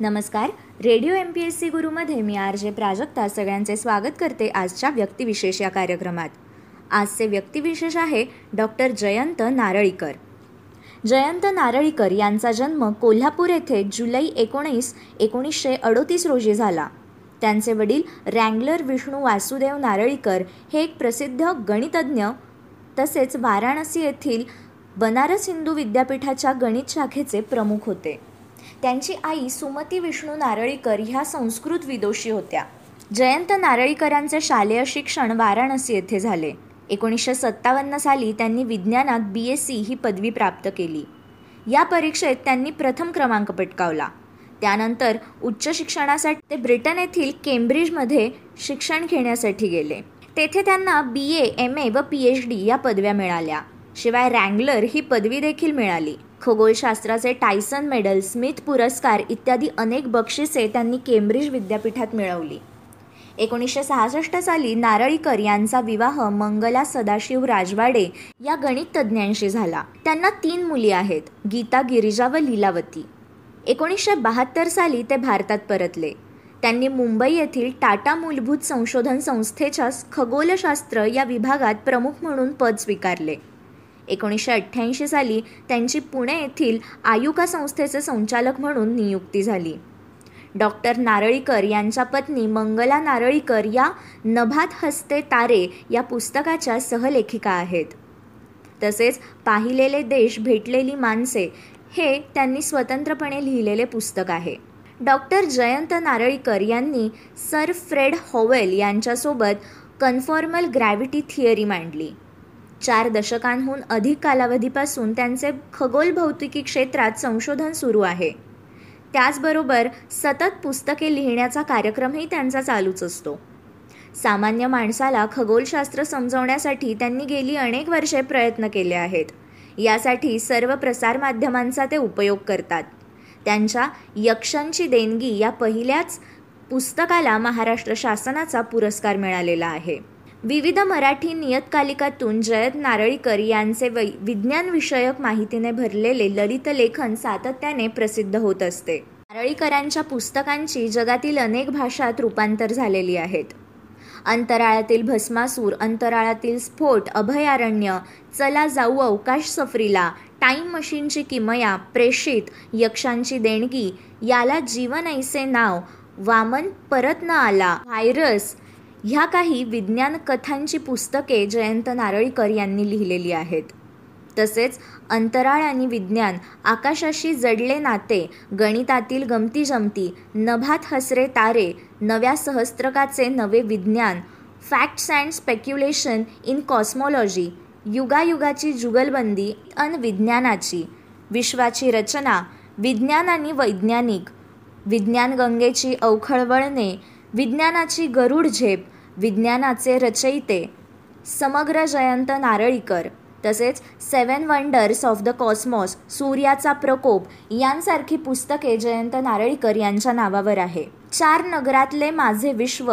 नमस्कार. Radio M P S C गुरुमध्ये मी R J Prajakta सगळ्यांचे स्वागत करते आजच्या व्यक्तिविशेष या कार्यक्रमात. आजचे व्यक्तिविशेष आहे डॉक्टर जयंत नारळीकर. जयंत नारळीकर यांचा जन्म कोल्हापूर येथे जुलै एकोणीस एकोणीसशे अडोतीस रोजी झाला. त्यांचे वडील रँगलर विष्णू वासुदेव नारळीकर हे एक प्रसिद्ध गणितज्ञ तसेच वाराणसी येथील बनारस हिंदू विद्यापीठाच्या गणित शाखेचे प्रमुख होते. त्यांची आई सुमती विष्णू नारळीकर ह्या संस्कृत विदोषी होत्या. जयंत नारळीकरांचे शालेय शिक्षण वाराणसी येथे झाले. एकोणीसशे सत्तावन्न साली त्यांनी विज्ञानात बी एस सी ही पदवी प्राप्त केली. या परीक्षेत त्यांनी प्रथम क्रमांक पटकावला. त्यानंतर उच्च शिक्षणासाठी ते ब्रिटन येथील केम्ब्रिजमध्ये शिक्षण घेण्यासाठी गेले. तेथे त्यांना बी ए एम ए व पी एच डी या पदव्या मिळाल्या. शिवाय रँगलर ही पदवी देखील मिळाली. खगोलशास्त्राचे टायसन मेडल स्मिथ पुरस्कार इत्यादी अनेक बक्षिसे त्यांनी केम्ब्रिज विद्यापीठात मिळवली. एकोणीसशे सहासष्ट साली नारळीकर यांचा विवाह मंगला सदाशिव राजवाडे या गणित तज्ज्ञांशी झाला. त्यांना तीन मुली आहेत गीता गिरिजा व लीलावती. एकोणीसशे बहात्तर साली ते भारतात परतले. त्यांनी मुंबई येथील टाटा मूलभूत संशोधन संस्थेच्या खगोलशास्त्र या विभागात प्रमुख म्हणून पद स्वीकारले. एकोणीसशे अठ्ठ्याऐंशी साली त्यांची पुणे येथील आयुका संस्थेचे संचालक म्हणून नियुक्ती झाली. डॉक्टर नारळीकर यांच्या पत्नी मंगला नारळीकर या नभात हस्ते तारे या पुस्तकाच्या सहलेखिका आहेत. तसेच पाहिलेले देश भेटलेली माणसे हे त्यांनी स्वतंत्रपणे लिहिलेले पुस्तक आहे. डॉक्टर जयंत नारळीकर यांनी सर फ्रेड हॉवेल यांच्यासोबत कन्फॉर्मल ग्रॅव्हिटी थिअरी मांडली. चार दशकांहून अधिक कालावधीपासून त्यांचे खगोल भौतिकी क्षेत्रात संशोधन सुरू आहे. त्याचबरोबर सतत पुस्तके लिहिण्याचा कार्यक्रमही त्यांचा चालूच असतो. सामान्य माणसाला खगोलशास्त्र समजवण्यासाठी त्यांनी गेली अनेक वर्षे प्रयत्न केले आहेत. यासाठी सर्व प्रसारमाध्यमांचा ते उपयोग करतात. त्यांच्या यक्षांची देणगी या पहिल्याच पुस्तकाला महाराष्ट्र शासनाचा पुरस्कार मिळालेला आहे. विविध मराठी नियतकालिकातून जयंत नारळीकर यांचे वै विज्ञानविषयक माहितीने भरलेले ललित लेखन सातत्याने प्रसिद्ध होत असते. नारळीकरांच्या पुस्तकांची जगातील अनेक भाषात रूपांतर झालेली आहेत. अंतराळातील भस्मासूर अंतराळातील स्फोट अभयारण्य चला जाऊ अवकाश सफरीला टाईम मशीनची किमया प्रेषित यक्षांची देणगी याला जीवन ऐसे नाव वामन परत न आला व्हायरस ह्या काही विज्ञान कथांची पुस्तके जयंत नारळीकर यांनी लिहिलेली आहेत. तसेच अंतराळ आणि विज्ञान आकाशाशी जडले नाते गणितातील गमती जमती नभात हसरे तारे नव्या सहस्त्रकाचे नवे विज्ञान facts and speculation in cosmology युगायुगाची जुगलबंदी अन विज्ञानाची विश्वाची रचना विज्ञान आणि वैज्ञानिक विज्ञान गंगेची अवखळवळणे विज्ञानाची गरुड झेप विज्ञानाचे रचयिते समग्र जयंत नारळीकर तसेच seven wonders of the cosmos सूर्याचा प्रकोप यांसारखी पुस्तके जयंत नारळीकर यांच्या नावावर आहे. चार नगरातले माझे विश्व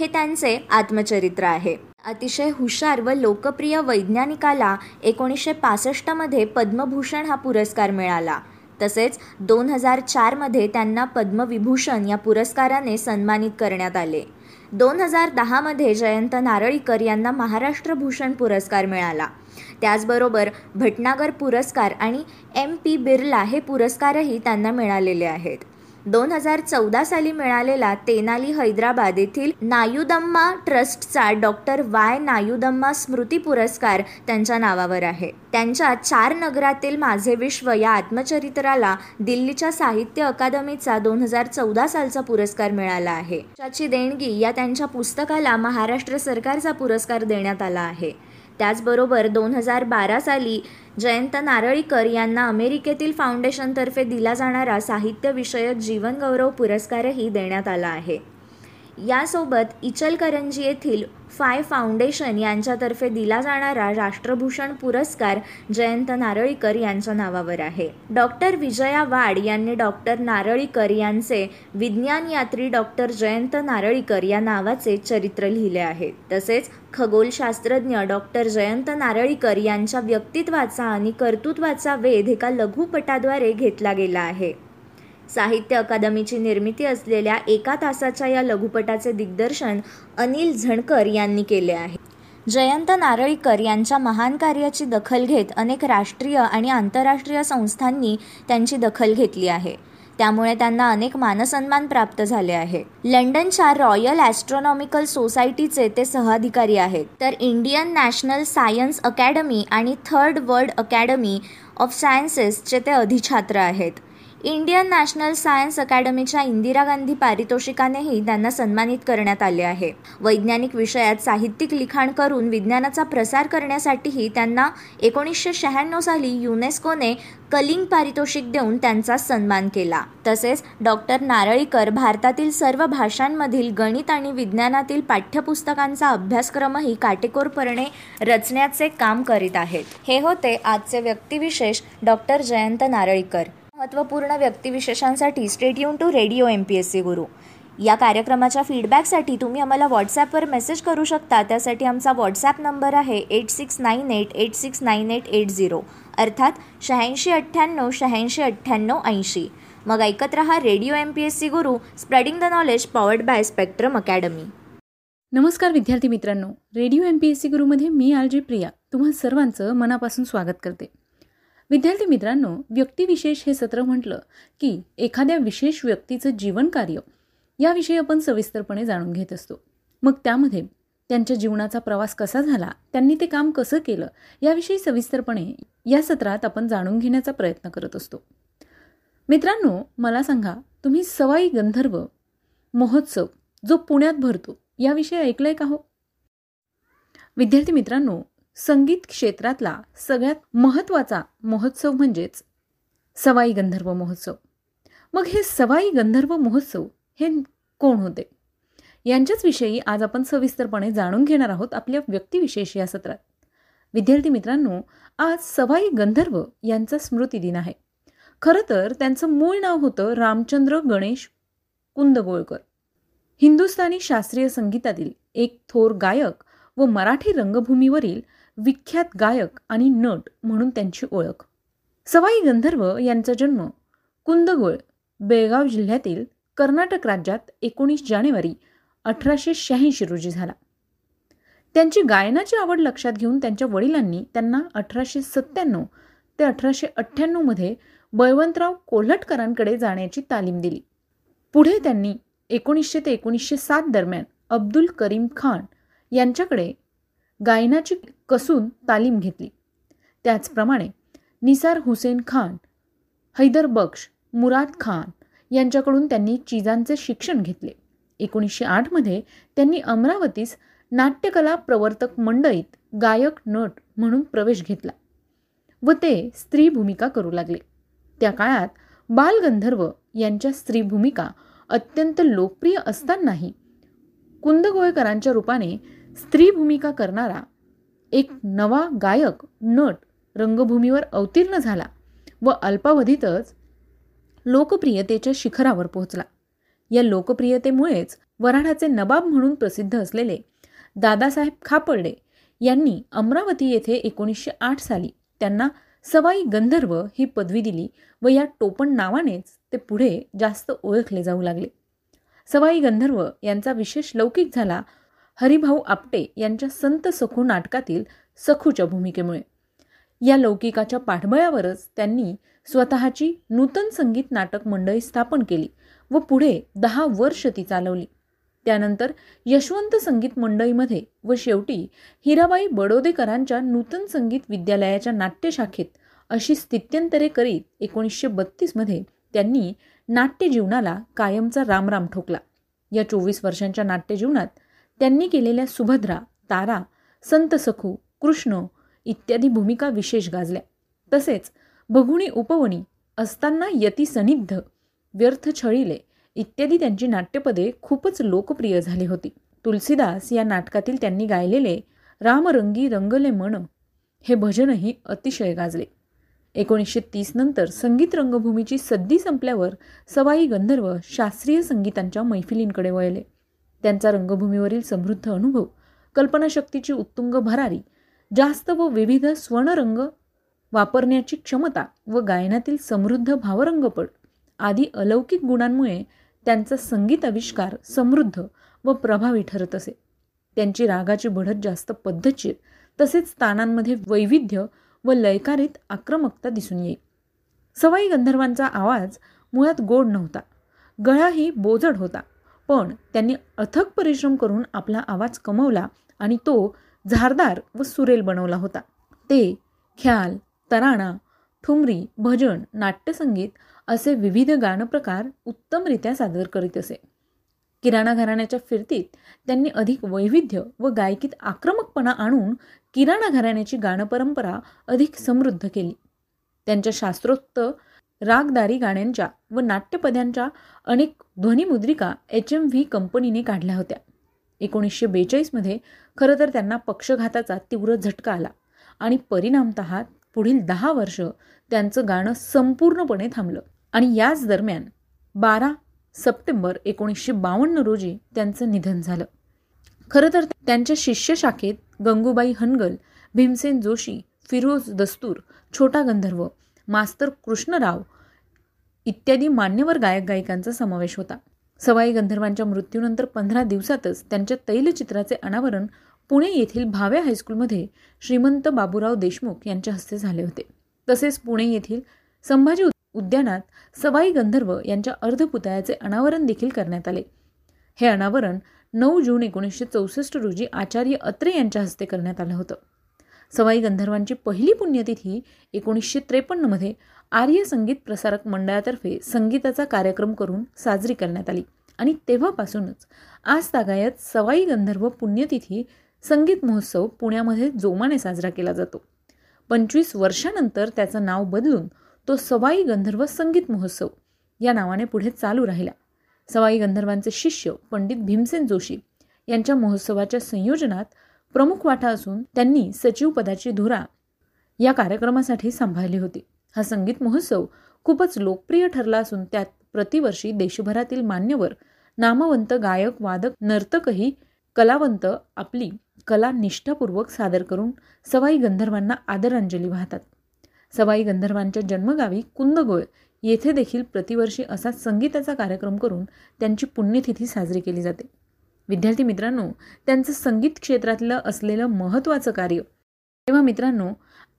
हे त्यांचे आत्मचरित्र आहे. अतिशय हुशार व लोकप्रिय वैज्ञानिकाला एकोणीसशे पासष्टमध्ये पद्मभूषण हा पुरस्कार मिळाला. तसेच दोन हजार चारमध्ये त्यांना पद्मविभूषण या पुरस्काराने सन्मानित करण्यात आले. दोन हजार दहामध्ये जयंत नारळीकर यांना महाराष्ट्र भूषण पुरस्कार मिळाला. त्याचबरोबर भटनागर पुरस्कार आणि एम पी बिर्ला हे पुरस्कारही त्यांना मिळालेले आहेत. दोन हजार चौदा साली मिळालेला तेनाली हैदराबाद येथील नायुदम्मा ट्रस्टचा डॉक्टर वाय नायुदम्मा स्मृती पुरस्कार त्यांच्या नावावर आहे. त्यांच्या चार नगरातील माझे विश्व या आत्मचरित्राला दिल्लीच्या साहित्य अकादमीचा दोन हजार चौदा सालचा पुरस्कार मिळाला आहे. त्याची देणगी या त्यांच्या पुस्तकाला महाराष्ट्र सरकारचा पुरस्कार देण्यात आला आहे. त्याचबरोबर दोन हजार बारा साली जयंत नारळीकर यांना अमेरिकेतील फाउंडेशनतर्फे दिला जाणारा साहित्यविषयक जीवनगौरव पुरस्कारही देण्यात आला आहे. यासोबत इचलकरंजी येथील फाय फाउंडेशन यांच्यातर्फे दिला जाणारा राष्ट्रभूषण पुरस्कार जयंत नारळीकर यांच्या नावावर आहे. डॉक्टर विजया वाड यांनी डॉक्टर नारळीकर यांचे विज्ञान यात्री डॉक्टर जयंत नारळीकर या नावाचे चरित्र लिहिले आहे. तसेच खगोलशास्त्रज्ञ डॉक्टर जयंत नारळीकर यांच्या व्यक्तित्वाचा आणि कर्तृत्वाचा वेध एका लघुपटाद्वारे घेतला गेला आहे. साहित्य अकादमीची निर्मिती असलेल्या एका तासाच्या या लघुपटाचे दिग्दर्शन अनिल झणकर यांनी केले आहे. जयंत नारळीकर यांच्या महान कार्याची दखल घेत अनेक राष्ट्रीय आणि आंतरराष्ट्रीय संस्थांनी त्यांची दखल घेतली आहे. त्यामुळे त्यांना अनेक मानसन्मान प्राप्त झाले आहे. लंडनच्या रॉयल ॲस्ट्रॉनॉमिकल सोसायटीचे ते सहअधिकारी आहेत. तर इंडियन नॅशनल सायन्स अकॅडमी आणि थर्ड वर्ल्ड अकॅडमी ऑफ सायन्सेसचे ते अधिछात्र आहेत. इंडियन नॅशनल सायन्स अकॅडमीच्या इंदिरा गांधी पारितोषिकानेही त्यांना सन्मानित करण्यात आले आहे. वैज्ञानिक विषयात साहित्यिक लिखाण करून विज्ञानाचा प्रसार करण्यासाठीही त्यांना एकोणीसशे शहाण्णव साली युनेस्कोने कलिंग पारितोषिक देऊन त्यांचा सन्मान केला. तसेच डॉक्टर नारळीकर भारतातील सर्व भाषांमधील गणित आणि विज्ञानातील पाठ्यपुस्तकांचा अभ्यासक्रमही काटेकोरपणे रचण्याचे काम करीत आहेत. हे होते आजचे व्यक्तिविशेष डॉक्टर जयंत नारळीकर. महत्त्वपूर्ण व्यक्तिविशेषांसाठी stay युन to radio M P S C Guru. या कार्यक्रमाच्या फीडबॅकसाठी तुम्ही आम्हाला व्हॉट्सॲपवर मेसेज करू शकता. त्यासाठी आमचा व्हॉट्सॲप नंबर आहे eight six nine eight eight six nine eight eight zero अर्थात शहाऐंशी अठ्ठ्याण्णव शहाऐंशी अठ्ठ्याण्णव ऐंशी. मग ऐकत रहा radio M P S C Guru spreading the knowledge powered by spectrum academy नमस्कार विद्यार्थी मित्रांनो. Radio M P S C गुरुमध्ये मी आर जी प्रिया. तुम्हा सर्वांचं मनापासून स्वागत करते. विद्यार्थी मित्रांनो व्यक्तिविशेष हे सत्र म्हटलं की एखाद्या विशेष व्यक्तीचं जीवन कार्य याविषयी आपण सविस्तरपणे जाणून घेत असतो. मग त्यामध्ये त्यांच्या जीवनाचा प्रवास कसा झाला त्यांनी ते काम कसं केलं याविषयी सविस्तरपणे या सत्रात आपण जाणून घेण्याचा प्रयत्न करत असतो. मित्रांनो मला सांगा तुम्ही सवाई गंधर्व महोत्सव जो पुण्यात भरतो याविषयी ऐकलंय का हो? विद्यार्थी मित्रांनो संगीत क्षेत्रातला सगळ्यात महत्त्वाचा महोत्सव म्हणजेच सवाई गंधर्व महोत्सव. मग हे सवाई गंधर्व महोत्सव हे कोण होते? यांच्याच विषयी आज आपण सविस्तरपणे जाणून घेणार आहोत आपल्या व्यक्तिविशेष या सत्रात. विद्यार्थी मित्रांनो आज सवाई गंधर्व यांचा स्मृतिदिन आहे. खरं तर त्यांचं मूळ नाव होतं रामचंद्र गणेश कुंदगोळकर. हिंदुस्थानी शास्त्रीय संगीतातील एक थोर गायक व मराठी रंगभूमीवरील विख्यात गायक आणि नट म्हणून त्यांची ओळख. सवाई गंधर्व यांचा जन्म कुंदगोळ बेळगाव जिल्ह्यातील कर्नाटक राज्यात एकोणीस जानेवारी अठराशे शहाऐंशी रोजी झाला. त्यांची गायनाची आवड लक्षात घेऊन त्यांच्या वडिलांनी त्यांना अठराशे सत्त्याण्णव ते अठराशे अठ्ठ्याण्णवमध्ये बळवंतराव कोल्हटकरांकडे जाण्याची तालीम दिली. पुढे त्यांनी एकोणीसशे ते एकोणीसशे सात दरम्यान अब्दुल करीम खान यांच्याकडे गायनाची कसून तालीम घेतली. त्याचप्रमाणे निसार हुसेन खान हैदर बक्ष मुराद खान यांच्याकडून त्यांनी चिजांचे शिक्षण घेतले. एकोणीसशे आठमध्ये त्यांनी अमरावतीस नाट्यकला प्रवर्तक मंडळीत गायक नट म्हणून प्रवेश घेतला व ते स्त्री भूमिका करू लागले. त्या काळात बालगंधर्व यांच्या स्त्री भूमिका अत्यंत लोकप्रिय असतानाही कुंदगोळकरांच्या रूपाने स्त्री भूमिका करणारा एक नवा गायक नट रंगभूमीवर अवतीर्ण झाला व अल्पावधीतच लोकप्रियतेच्या शिखरावर पोहोचला. या लोकप्रियतेमुळेच वराडाचे नबाब म्हणून प्रसिद्ध असलेले दादासाहेब खापर्डे यांनी अमरावती येथे एकोणीसशे आठ साली त्यांना सवाई गंधर्व ही पदवी दिली व या टोपण नावानेच ते पुढे जास्त ओळखले जाऊ लागले. सवाई गंधर्व यांचा विशेष लौकिक झाला हरिभाऊ आपटे यांच्या संत सखू नाटकातील सखूच्या भूमिकेमुळे. या लौकिकाच्या पाठबळावरच त्यांनी स्वतःची नूतन संगीत नाटक मंडळी स्थापन केली व पुढे दहा वर्ष ती चालवली. त्यानंतर यशवंत संगीत मंडळीमध्ये व शेवटी हिराबाई बडोदेकरांच्या नूतन संगीत विद्यालयाच्या नाट्यशाखेत अशी स्थित्यंतरे करीत एकोणीसशे बत्तीसमध्ये त्यांनी नाट्यजीवनाला कायमचा रामराम ठोकला. या चोवीस वर्षांच्या नाट्यजीवनात त्यांनी केलेल्या सुभद्रा तारा संत सखू कृष्ण इत्यादी भूमिका विशेष गाजल्या. तसेच बघुणी उपवणी असताना यती सनिग्ध व्यर्थ छळीले इत्यादी त्यांची नाट्यपदे खूपच लोकप्रिय झाली होती. तुलसीदास या नाटकातील त्यांनी गायलेले रामरंगी रंगले मन हे भजनही अतिशय गाजले. एकोणीसशे तीस नंतर संगीत रंगभूमीची सद्दी संपल्यावर सवाई गंधर्व शास्त्रीय संगीतांच्या मैफिलींकडे वळले. त्यांचा रंगभूमीवरील समृद्ध अनुभव कल्पनाशक्तीची उत्तुंग भरारी जास्त व विविध स्वर्णरंग वापरण्याची क्षमता व गायनातील समृद्ध भावरंगपट आदी अलौकिक गुणांमुळे त्यांचा संगीत आविष्कार समृद्ध व प्रभावी ठरत असे. त्यांची रागाची बढत जास्त पद्धतशीर तसेच स्थानांमध्ये वैविध्य व लयकारित आक्रमकता दिसून येईल सवाई गंधर्वांचा आवाज मुळात गोड नव्हता. गळाही बोजड होता. पण त्यांनी अथक परिश्रम करून आपला आवाज कमवला आणि तो झारदार व सुरेल बनवला होता. ते ख्याल तराणा ठुमरी भजन नाट्यसंगीत असे विविध गाणप्रकार उत्तमरित्या सादर करीत असे. किराणा घराण्याच्या फिरतीत त्यांनी अधिक वैविध्य व गायकीत आक्रमकपणा आणून किराणा घराण्याची गाणपरंपरा अधिक समृद्ध केली. त्यांच्या शास्त्रोक्त रागदारी गाण्यांच्या व नाट्यपद्यांच्या अनेक ध्वनिमुद्रिका एच एम व्ही कंपनीने काढल्या होत्या. एकोणीसशे बेचाळीसमध्ये खरं तर त्यांना पक्षघाताचा तीव्र झटका आला आणि परिणामत पुढील दहा वर्ष त्यांचं गाणं संपूर्णपणे थांबलं. आणि याच दरम्यान बारा सप्टेंबर एकोणीसशे बावन्न रोजी त्यांचं निधन झालं. खरं तर त्यांच्या शिष्यशाखेत गंगूबाई हनगल भीमसेन जोशी फिरोज दस्तूर छोटा गंधर्व मास्तर कृष्णराव इत्यादी मान्यवर गायक गायिकांचा समावेश होता. सवाई गंधर्वांच्या मृत्यूनंतर पंधरा दिवसातच त्यांच्या तैलचित्राचे अनावरण पुणे येथील भाव्या हायस्कूलमध्ये श्रीमंत बाबूराव देशमुख यांच्या हस्ते झाले होते. तसेच पुणे येथील संभाजी उद्यानात सवाई गंधर्व यांच्या अर्धपुतळ्याचे अनावरण देखील करण्यात आले. हे अनावरण नऊ जून एकोणीसशे चौसष्ट रोजी आचार्य अत्रे यांच्या हस्ते करण्यात आलं होतं. सवाई गंधर्वांची पहिली पुण्यतिथी एकोणीसशे त्रेपन्नमध्ये आर्य संगीत प्रसारक मंडळातर्फे संगीताचा कार्यक्रम करून साजरी करण्यात आली. आणि तेव्हापासूनच आज तागायत सवाई गंधर्व पुण्यतिथी संगीत महोत्सव पुण्यामध्ये जोमाने साजरा केला जातो. पंचवीस वर्षानंतर त्याचं नाव बदलून तो सवाई गंधर्व संगीत महोत्सव या नावाने पुढे चालू राहिला. सवाई गंधर्वांचे शिष्य पंडित भीमसेन जोशी यांच्या महोत्सवाच्या संयोजनात प्रमुख वाटा असून त्यांनी सचिव पदाची धुरा या कार्यक्रमासाठी सांभाळली होती. हा संगीत महोत्सव खूपच लोकप्रिय ठरला असून त्यात प्रतिवर्षी देशभरातील मान्यवर नामवंत गायक वादक नर्तकही कलावंत आपली कला निष्ठापूर्वक सादर करून सवाई गंधर्वांना आदरांजली वाहतात. सवाई गंधर्वांच्या जन्मगावी कुंदगोळ येथे देखील प्रतिवर्षी असा संगीताचा कार्यक्रम करून त्यांची पुण्यतिथी साजरी केली जाते. विद्यार्थी मित्रांनो त्यांचं संगीत क्षेत्रातलं असलेलं महत्त्वाचं कार्य. तेव्हा मित्रांनो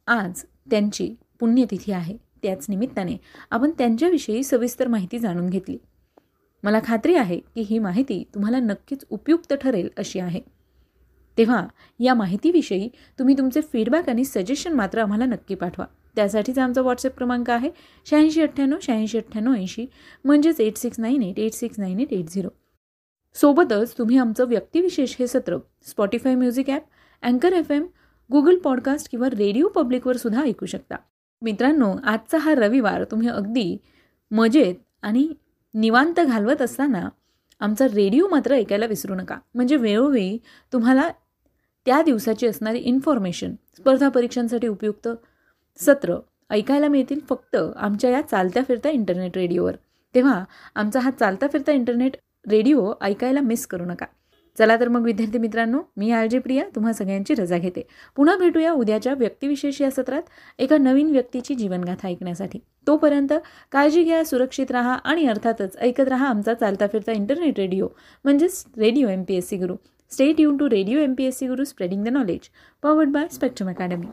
आज त्यांची पुण्यतिथी आहे. त्याच निमित्ताने आपण त्यांच्याविषयी सविस्तर माहिती जाणून घेतली. मला खात्री आहे की ही माहिती तुम्हाला नक्कीच उपयुक्त ठरेल अशी आहे. तेव्हा या माहितीविषयी तुम्ही तुमचे फीडबॅक आणि सजेशन मात्र आम्हाला नक्की पाठवा. त्यासाठीचा आमचा व्हॉट्सअप क्रमांक आहे शहाऐंशी अठ्ठ्याण्णव शहाऐंशी अठ्ठ्याण्णव ऐंशी म्हणजेच eight six nine eight eight six nine eight eight zero सोबतच तुम्ही आमचं व्यक्तिविशेष हे सत्र स्पॉटीफाय म्युझिक ॲप अँकर एफ एम गुगल पॉडकास्ट किंवा रेडिओ पब्लिकवर सुद्धा ऐकू शकता. मित्रांनो आजचा हा रविवार तुम्ही अगदी मजेत आणि निवांत घालवत असताना आमचा रेडिओ मात्र ऐकायला विसरू नका. म्हणजे वेळोवेळी तुम्हाला त्या दिवसाची असणारी इन्फॉर्मेशन स्पर्धा परीक्षांसाठी उपयुक्त सत्र ऐकायला मिळतील फक्त आमच्या या चालत्या फिरत्या इंटरनेट रेडिओवर तेव्हा आमचा हा चालता फिरता इंटरनेट रेडिओ ऐकायला मिस करू नका. चला तर मग विद्यार्थी मित्रांनो मी आरजे प्रिया तुम्हा सगळ्यांची रजा घेते. पुन्हा भेटूया उद्याच्या व्यक्तिविशेष या सत्रात एका नवीन व्यक्तीची जीवनगाथा ऐकण्यासाठी. तोपर्यंत काळजी घ्या सुरक्षित राहा आणि अर्थातच ऐकत राहा आमचा चालता फिरता इंटरनेट रेडिओ म्हणजेच radio M P S C Guru stay युन to radio M P S C Guru spreading the knowledge powered by spectrum academy